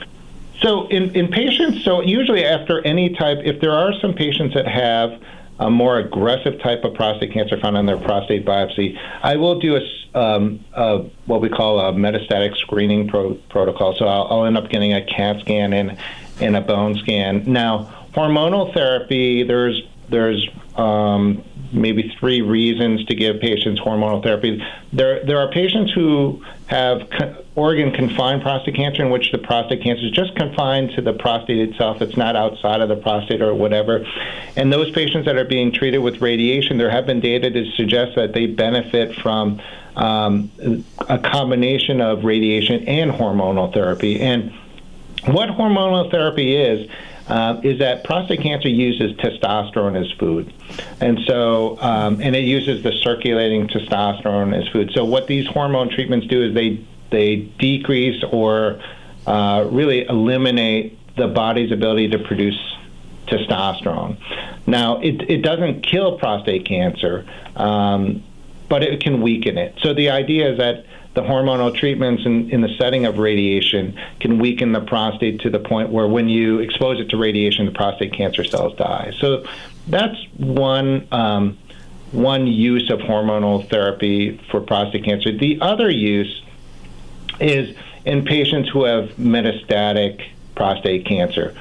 So, in, in patients, so usually after any type, if there are some patients that have a more aggressive type of prostate cancer found on their prostate biopsy, I will do a, um, a what we call a metastatic screening pro- protocol. So I'll, I'll, end up getting a CAT scan and, and a bone scan. Now, hormonal therapy, there's there's um, maybe three reasons to give patients hormonal therapy. There, there are patients who have organ confined prostate cancer, in which the prostate cancer is just confined to the prostate itself. It's not outside of the prostate or whatever. And those patients that are being treated with radiation, there have been data to suggest that they benefit from um, a combination of radiation and hormonal therapy. And what hormonal therapy is, uh, is that prostate cancer uses testosterone as food, and so um, and it uses the circulating testosterone as food. So what these hormone treatments do is they they decrease or uh, really eliminate the body's ability to produce testosterone. Now, it, it doesn't kill prostate cancer, um, but it can weaken it. So the idea is that the hormonal treatments in, in the setting of radiation can weaken the prostate to the point where when you expose it to radiation, the prostate cancer cells die. So that's one um, one use of hormonal therapy for prostate cancer. The other use is in patients who have metastatic prostate cancer.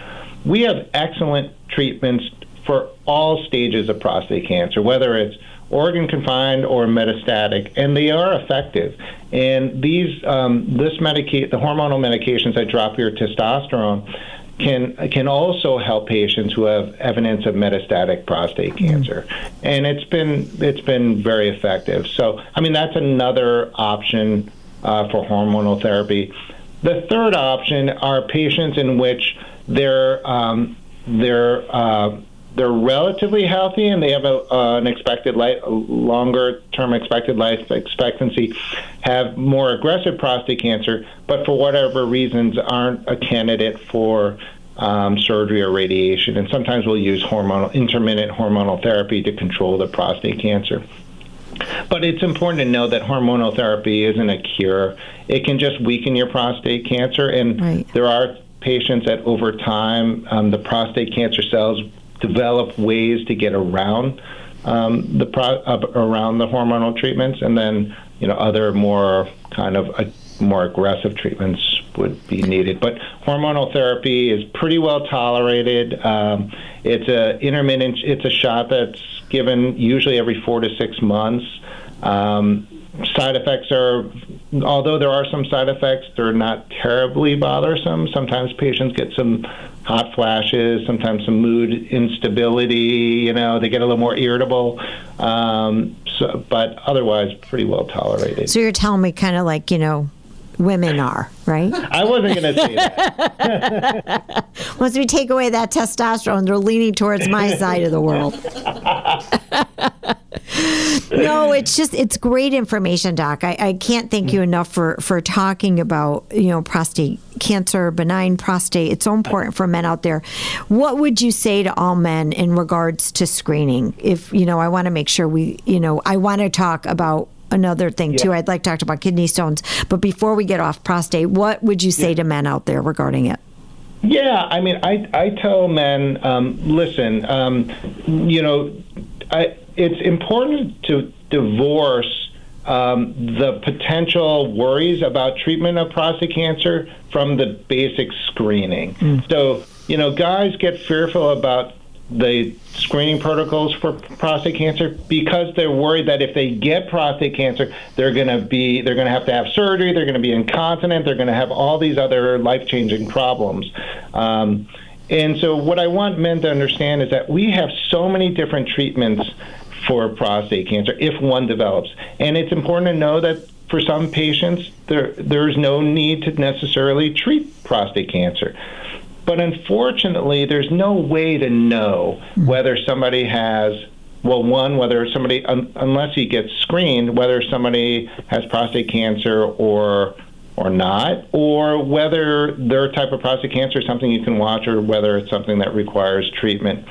We have excellent treatments for all stages of prostate cancer, whether it's organ confined or metastatic, and they are effective. And these, um, this medica- the hormonal medications that drop your testosterone, can can also help patients who have evidence of metastatic prostate mm-hmm. cancer, and it's been it's been very effective. So, I mean, that's another option uh, for hormonal therapy. The third option are patients in which they're um, they're uh, they're relatively healthy and they have a, uh, an expected life, longer term expected life expectancy, have more aggressive prostate cancer, but for whatever reasons aren't a candidate for um, surgery or radiation. And sometimes we'll use hormonal intermittent hormonal therapy to control the prostate cancer. But it's important to know that hormonal therapy isn't a cure. It can just weaken your prostate cancer, and right. there are patients that over time um, the prostate cancer cells develop ways to get around um, the pro- uh, around the hormonal treatments, and then you know other more kind of uh, more aggressive treatments would be needed. But hormonal therapy is pretty well tolerated. Um, it's a intermittent. It's a shot that's given usually every four to six months. Um, side effects are, although there are some side effects, they're not terribly bothersome. Sometimes patients get some hot flashes, sometimes some mood instability. You know, they get a little more irritable. Um, so, but otherwise, pretty well tolerated. So you're telling me, kind of like you know, women are, right? I wasn't going to say that. Once we take away that testosterone, they're leaning towards my side of the world. no, it's just it's great information, Doc. I, I can't thank you mm. enough for for talking about you know prostate cancer, benign prostate. It's so important for men out there. What would you say to all men in regards to screening? If you know, I want to make sure we, you know, I want to talk about another thing yeah. too. I'd like to talk about kidney stones, but before we get off prostate, what would you say yeah. to men out there regarding it? Yeah, I mean, I I tell men, um, listen, um, you know, I, it's important to divorce um, the potential worries about treatment of prostate cancer from the basic screening. Mm. So, you know, guys get fearful about the screening protocols for prostate cancer because they're worried that if they get prostate cancer, they're going to be they're going to have to have surgery, they're going to be incontinent, they're going to have all these other life changing problems. Um, and so, what I want men to understand is that we have so many different treatments for prostate cancer if one develops. And it's important to know that for some patients, there, there's no need to necessarily treat prostate cancer. But unfortunately, there's no way to know whether somebody has well, one, whether somebody, un, unless he gets screened, whether somebody has prostate cancer or or not, or whether their type of prostate cancer is something you can watch, or whether it's something that requires treatment.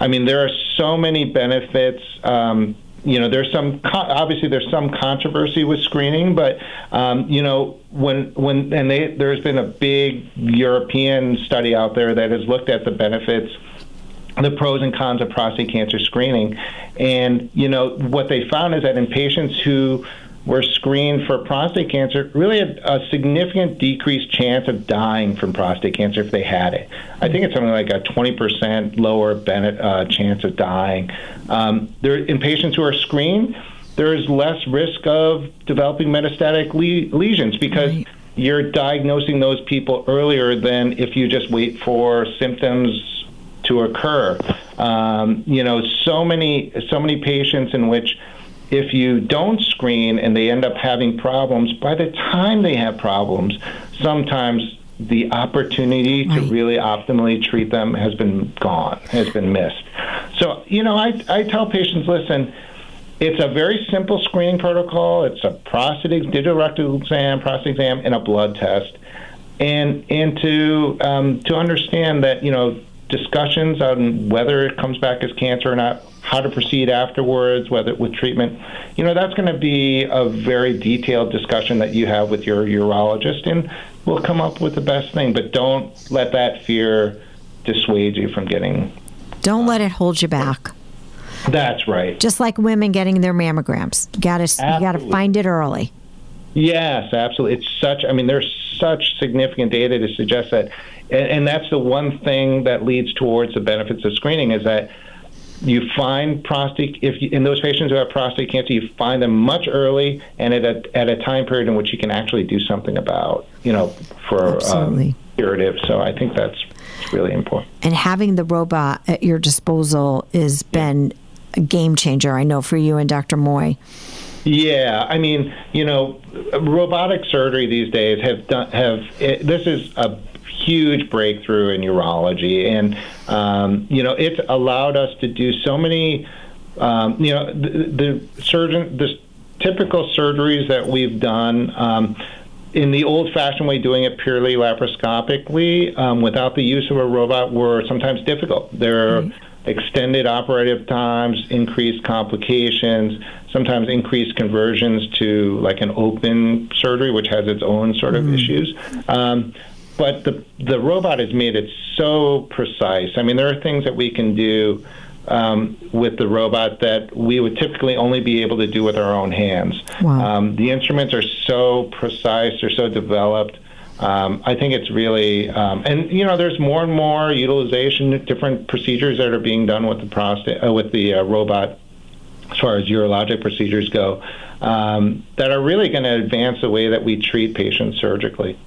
I mean, there are so many benefits. Um, you know, there's some obviously there's some controversy with screening, but um, you know when when and they, there's been a big European study out there that has looked at the benefits the pros and cons of prostate cancer screening. And, you know, what they found is that in patients who were screened for prostate cancer, really a, a, significant decreased chance of dying from prostate cancer if they had it. I think it's something like a 20% lower benefit, uh, chance of dying. Um, there, in patients who are screened, there is less risk of developing metastatic le- lesions because right. you're diagnosing those people earlier than if you just wait for symptoms to occur. Um, you know, so many so many patients in which if you don't screen and they end up having problems, by the time they have problems, sometimes the opportunity right. to really optimally treat them has been gone, has been missed. So, you know, I, I tell patients, listen, it's a very simple screening protocol. It's a prostate digital rectal exam, prostate exam, and a blood test. And and to um, to understand that you know discussions on whether it comes back as cancer or not, how to proceed afterwards, whether with treatment. You know, that's going to be a very detailed discussion that you have with your urologist, and we'll come up with the best thing. But don't let that fear dissuade you from getting. Don't let it hold you back. That's right. Just like women getting their mammograms, you got to you got to find it early. Yes, absolutely. It's such. I mean, there's such significant data to suggest that, and, and that's the one thing that leads towards the benefits of screening is that you find prostate if you, in those patients who have prostate cancer, you find them much early and at a, at a time period in which you can actually do something about, you know, for um, curative. So I think that's really important. And having the robot at your disposal has been a game changer. I know for you and Dr. Moy. Yeah, I mean, you know, robotic surgery these days have done have it, this is a huge breakthrough in urology, and um, you know, it's allowed us to do so many. Um, you know, the, the surgeon, the typical surgeries that we've done. Um, in the old-fashioned way, doing it purely laparoscopically um, without the use of a robot were sometimes difficult. There are extended operative times, increased complications, sometimes increased conversions to like an open surgery, which has its own sort of mm. issues. Um, but the the robot has made it so precise. I mean, there are things that we can do um, with the robot that we would typically only be able to do with our own hands. Wow. Um, the instruments are so precise; they're so developed. Um, I think it's really, um, and you know, there's more and more utilization, different procedures that are being done with the prostate, uh, with the uh, robot, as far as urologic procedures go, um, that are really going to advance the way that we treat patients surgically.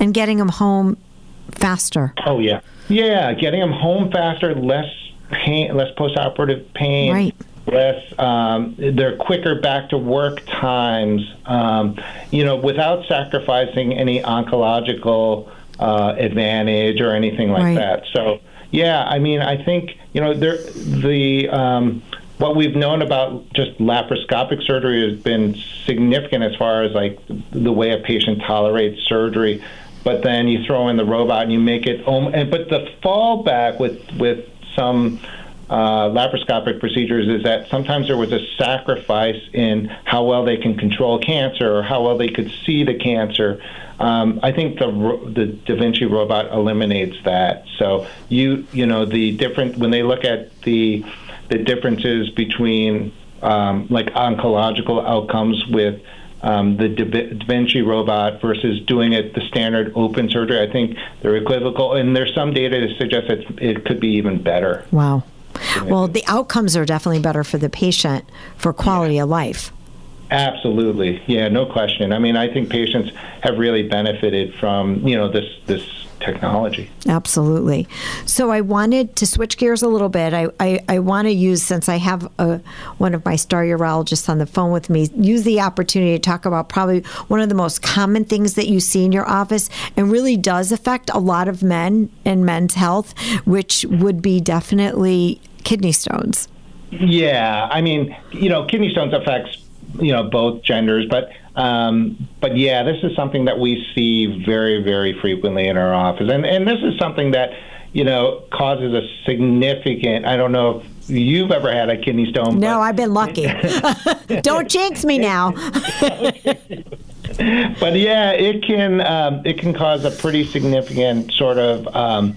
And getting them home faster. Oh yeah, yeah, getting them home faster, less pain, less postoperative pain. Right less um, they're quicker back to work times um, you know without sacrificing any oncological uh, advantage or anything like right. that so yeah i mean i think you know there the um, what we've known about just laparoscopic surgery has been significant as far as like the way a patient tolerates surgery but then you throw in the robot and you make it but the fallback with with some uh, laparoscopic procedures is that sometimes there was a sacrifice in how well they can control cancer or how well they could see the cancer. Um, I think the the Da Vinci robot eliminates that. So you you know the different when they look at the the differences between um, like oncological outcomes with um, the Da Vinci robot versus doing it the standard open surgery. I think they're equivocal, and there's some data to suggest that it could be even better. Wow. Well, the outcomes are definitely better for the patient for quality yeah. of life. Absolutely, yeah, no question. I mean, I think patients have really benefited from you know this this technology. Absolutely. So I wanted to switch gears a little bit. I, I, I want to use, since I have a, one of my star urologists on the phone with me, use the opportunity to talk about probably one of the most common things that you see in your office and really does affect a lot of men and men's health, which would be definitely kidney stones. Yeah, I mean, you know, kidney stones affects you know both genders, but um, but yeah, this is something that we see very very frequently in our office, and and this is something that you know causes a significant. I don't know if you've ever had a kidney stone. No, I've been lucky. don't jinx me now. but yeah, it can um, it can cause a pretty significant sort of. Um,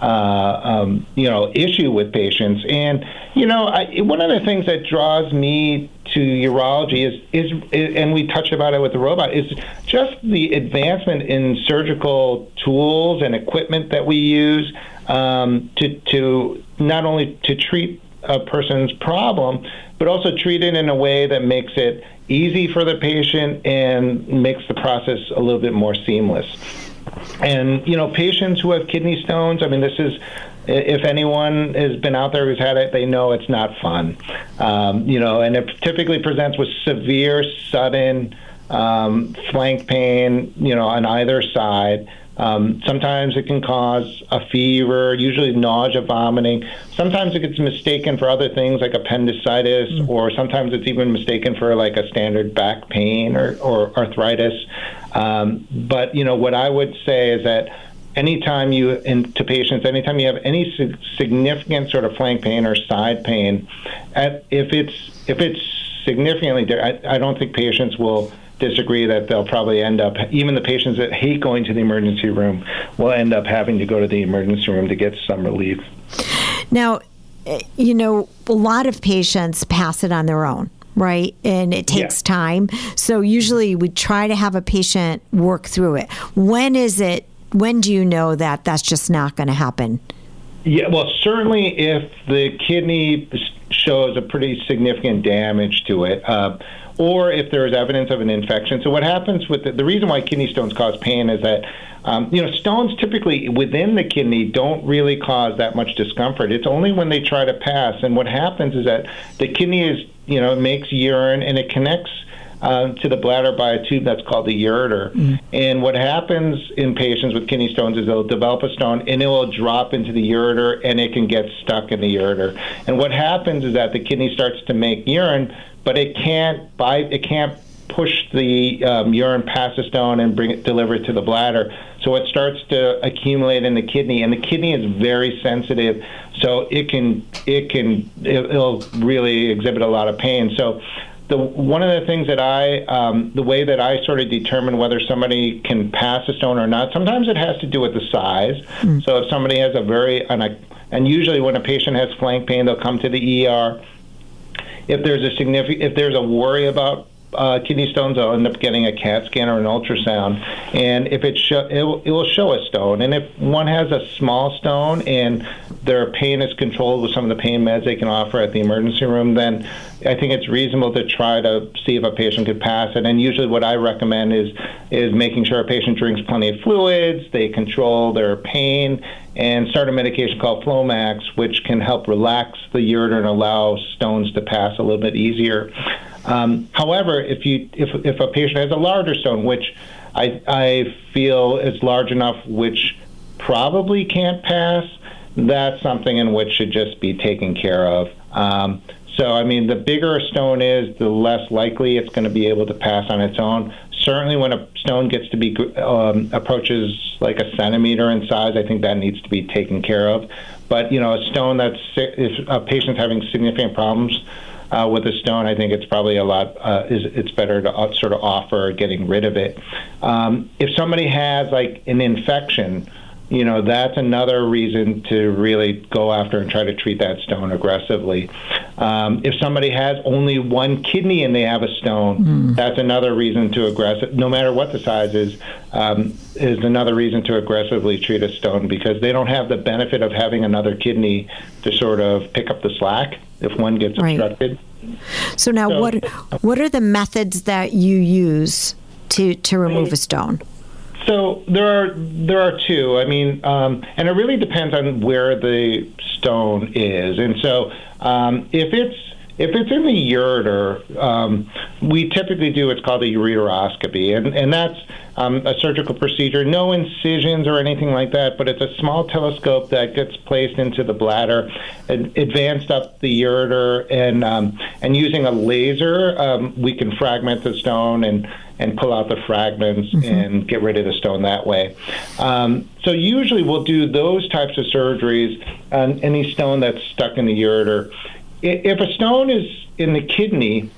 uh, um, you know, issue with patients. And you know, I, one of the things that draws me to urology is, is, is, and we touch about it with the robot, is just the advancement in surgical tools and equipment that we use um, to to not only to treat a person's problem, but also treat it in a way that makes it easy for the patient and makes the process a little bit more seamless. And you know, patients who have kidney stones, I mean, this is if anyone has been out there who's had it, they know it's not fun. Um, you know, and it typically presents with severe, sudden um, flank pain. You know, on either side. Um, sometimes it can cause a fever, usually nausea, vomiting. Sometimes it gets mistaken for other things like appendicitis, mm. or sometimes it's even mistaken for like a standard back pain or, or arthritis. Um, but you know what I would say is that anytime you in, to patients, anytime you have any significant sort of flank pain or side pain, at, if it's if it's significantly, I, I don't think patients will disagree that they'll probably end up, even the patients that hate going to the emergency room, will end up having to go to the emergency room to get some relief. Now, eh, you know, a lot of patients pass it on their own right? And it takes yeah. time. So usually we try to have a patient work through it. When is it, when do you know that that's just not going to happen? Yeah, well, certainly if the kidney shows a pretty significant damage to it. Uh, or if there is evidence of an infection. So what happens with the, the reason why kidney stones cause pain is that um, you know stones typically within the kidney don't really cause that much discomfort. It's only when they try to pass, and what happens is that the kidney is you know makes urine and it connects. Uh, to the bladder by a tube that's called the ureter. Mm. And what happens in patients with kidney stones is they'll develop a stone and it will drop into the ureter and it can get stuck in the ureter. And what happens is that the kidney starts to make urine, but it can't buy, it can't push the um, urine past the stone and bring it deliver it to the bladder. So it starts to accumulate in the kidney, and the kidney is very sensitive. So it can it can it'll really exhibit a lot of pain. So the one of the things that I um, the way that I sort of determine whether somebody can pass a stone or not. Sometimes it has to do with the size. Mm. So if somebody has a very and, I, and usually when a patient has flank pain, they'll come to the ER if there's a significant, if there's a worry about uh, kidney stones, I'll end up getting a CAT scan or an ultrasound. And if it, show, it, will, it will show a stone. And if one has a small stone and their pain is controlled with some of the pain meds they can offer at the emergency room, then I think it's reasonable to try to see if a patient could pass it. And usually, what I recommend is is making sure a patient drinks plenty of fluids, they control their pain, and start a medication called Flomax, which can help relax the ureter and allow stones to pass a little bit easier. Um, however, if you if if a patient has a larger stone, which I I feel is large enough, which probably can't pass, that's something in which should just be taken care of. Um, so, I mean, the bigger a stone is, the less likely it's going to be able to pass on its own. Certainly, when a stone gets to be um, approaches like a centimeter in size, I think that needs to be taken care of. But you know, a stone that's if a patient's having significant problems uh, with a stone, I think it's probably a lot. Uh, is it's better to uh, sort of offer getting rid of it. Um, if somebody has like an infection you know, that's another reason to really go after and try to treat that stone aggressively. Um, if somebody has only one kidney and they have a stone, mm. that's another reason to aggressive, no matter what the size is, um, is another reason to aggressively treat a stone because they don't have the benefit of having another kidney to sort of pick up the slack if one gets right. obstructed. So now, so, what what are the methods that you use to to remove a stone? So there are there are two. I mean, um, and it really depends on where the stone is. And so um, if it's if it's in the ureter, um, we typically do what's called a ureteroscopy, and, and that's um, a surgical procedure. No incisions or anything like that, but it's a small telescope that gets placed into the bladder, and advanced up the ureter, and um, and using a laser, um, we can fragment the stone and and pull out the fragments mm-hmm. and get rid of the stone that way. Um, so usually we'll do those types of surgeries on any stone that's stuck in the ureter if a stone is in the kidney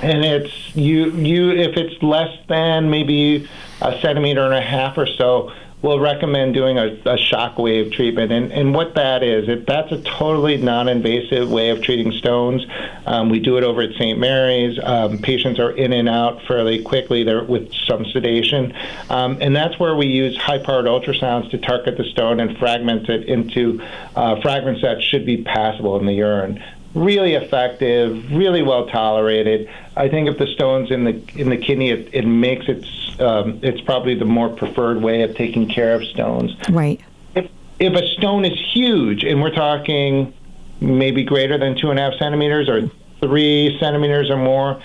and it's you you if it's less than maybe a centimeter and a half or so we'll recommend doing a, a shock wave treatment. And, and what that is, it, that's a totally non invasive way of treating stones. Um, we do it over at St. Mary's. Um, patients are in and out fairly quickly there with some sedation. Um, and that's where we use high powered ultrasounds to target the stone and fragment it into uh, fragments that should be passable in the urine really effective, really well tolerated. I think if the stone's in the in the kidney, it, it makes it um, it's probably the more preferred way of taking care of stones. Right. If if a stone is huge, and we're talking maybe greater than two and a half centimeters or three centimeters or more,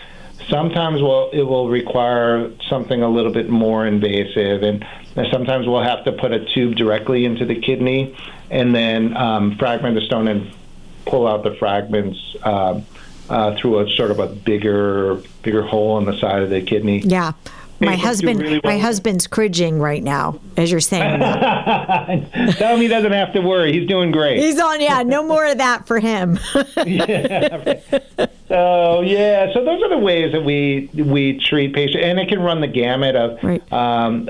sometimes will it will require something a little bit more invasive, and sometimes we'll have to put a tube directly into the kidney and then um, fragment the stone and pull out the fragments uh, uh, through a sort of a bigger bigger hole in the side of the kidney. Yeah. My husband, really well. my husband's cringing right now as you're saying that. Tell him he doesn't have to worry. He's doing great. He's on. Yeah, no more of that for him. yeah. So yeah, so those are the ways that we we treat patients, and it can run the gamut of right. um,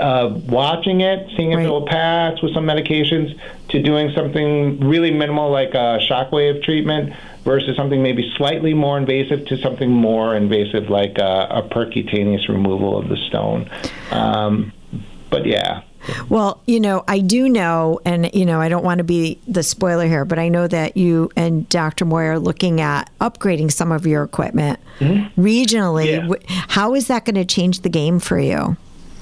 watching it, seeing if right. it will pass with some medications, to doing something really minimal like a shockwave treatment versus something maybe slightly more invasive to something more invasive like a, a percutaneous removal of the stone. Um, but yeah. Well, you know, I do know, and, you know, I don't want to be the spoiler here, but I know that you and Dr. Moy are looking at upgrading some of your equipment mm-hmm. regionally. Yeah. How is that going to change the game for you?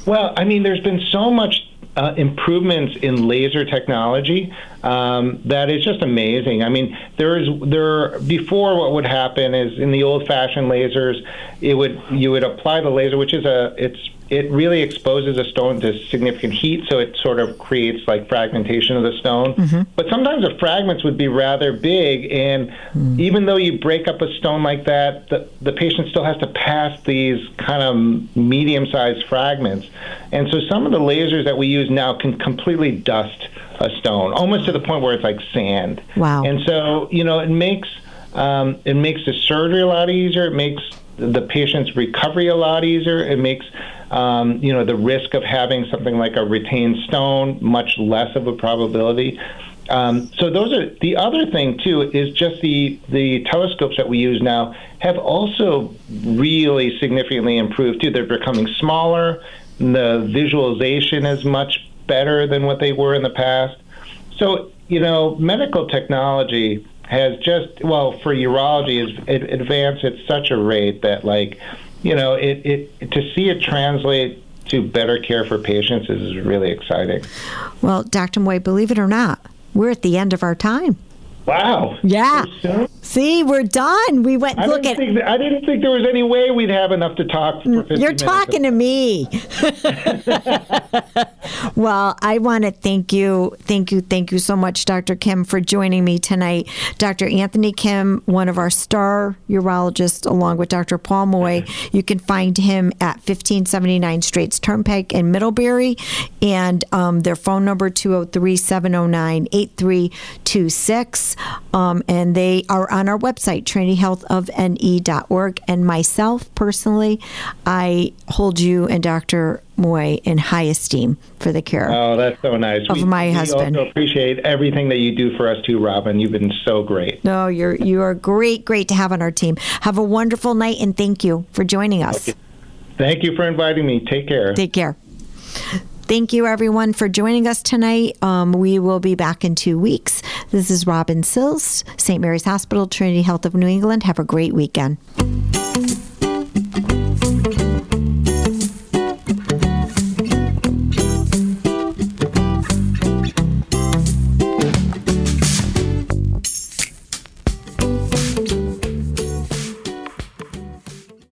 Well, I mean, there's been so much uh, improvements in laser technology um, that is just amazing. I mean, there is there before what would happen is in the old-fashioned lasers, it would you would apply the laser, which is a it's it really exposes a stone to significant heat, so it sort of creates like fragmentation of the stone. Mm-hmm. But sometimes the fragments would be rather big, and mm. even though you break up a stone like that, the, the patient still has to pass these kind of medium sized fragments. And so some of the lasers that we use now can completely dust a stone, almost to the point where it's like sand. Wow. And so, you know, it makes um, it makes the surgery a lot easier. It makes the patient's recovery a lot easier. It makes um, you know the risk of having something like a retained stone much less of a probability. Um, so those are the other thing too is just the the telescopes that we use now have also really significantly improved too. They're becoming smaller. The visualization is much better than what they were in the past. So you know, medical technology has just well for urology is advanced at such a rate that like you know it, it to see it translate to better care for patients is really exciting. Well, Dr. Moy, believe it or not, we're at the end of our time. Wow. Yeah. See, we're done. We went I look at. Think, I didn't think there was any way we'd have enough to talk. For You're talking to me. well, I want to thank you, thank you, thank you so much, Dr. Kim, for joining me tonight. Dr. Anthony Kim, one of our star urologists, along with Dr. Paul Moy. You can find him at 1579 Straits Turnpike in Middlebury, and um, their phone number 203 709 8326. Um, and they are on our website, trinityhealthofne.org. And myself, personally, I hold you and Dr. Moy in high esteem for the care. Oh, that's so nice. Of we, my husband. Also appreciate everything that you do for us too, Robin. You've been so great. No, you're you are great, great to have on our team. Have a wonderful night, and thank you for joining us. Okay. Thank you for inviting me. Take care. Take care. Thank you, everyone, for joining us tonight. Um, we will be back in two weeks. This is Robin Sills, St. Mary's Hospital, Trinity Health of New England. Have a great weekend.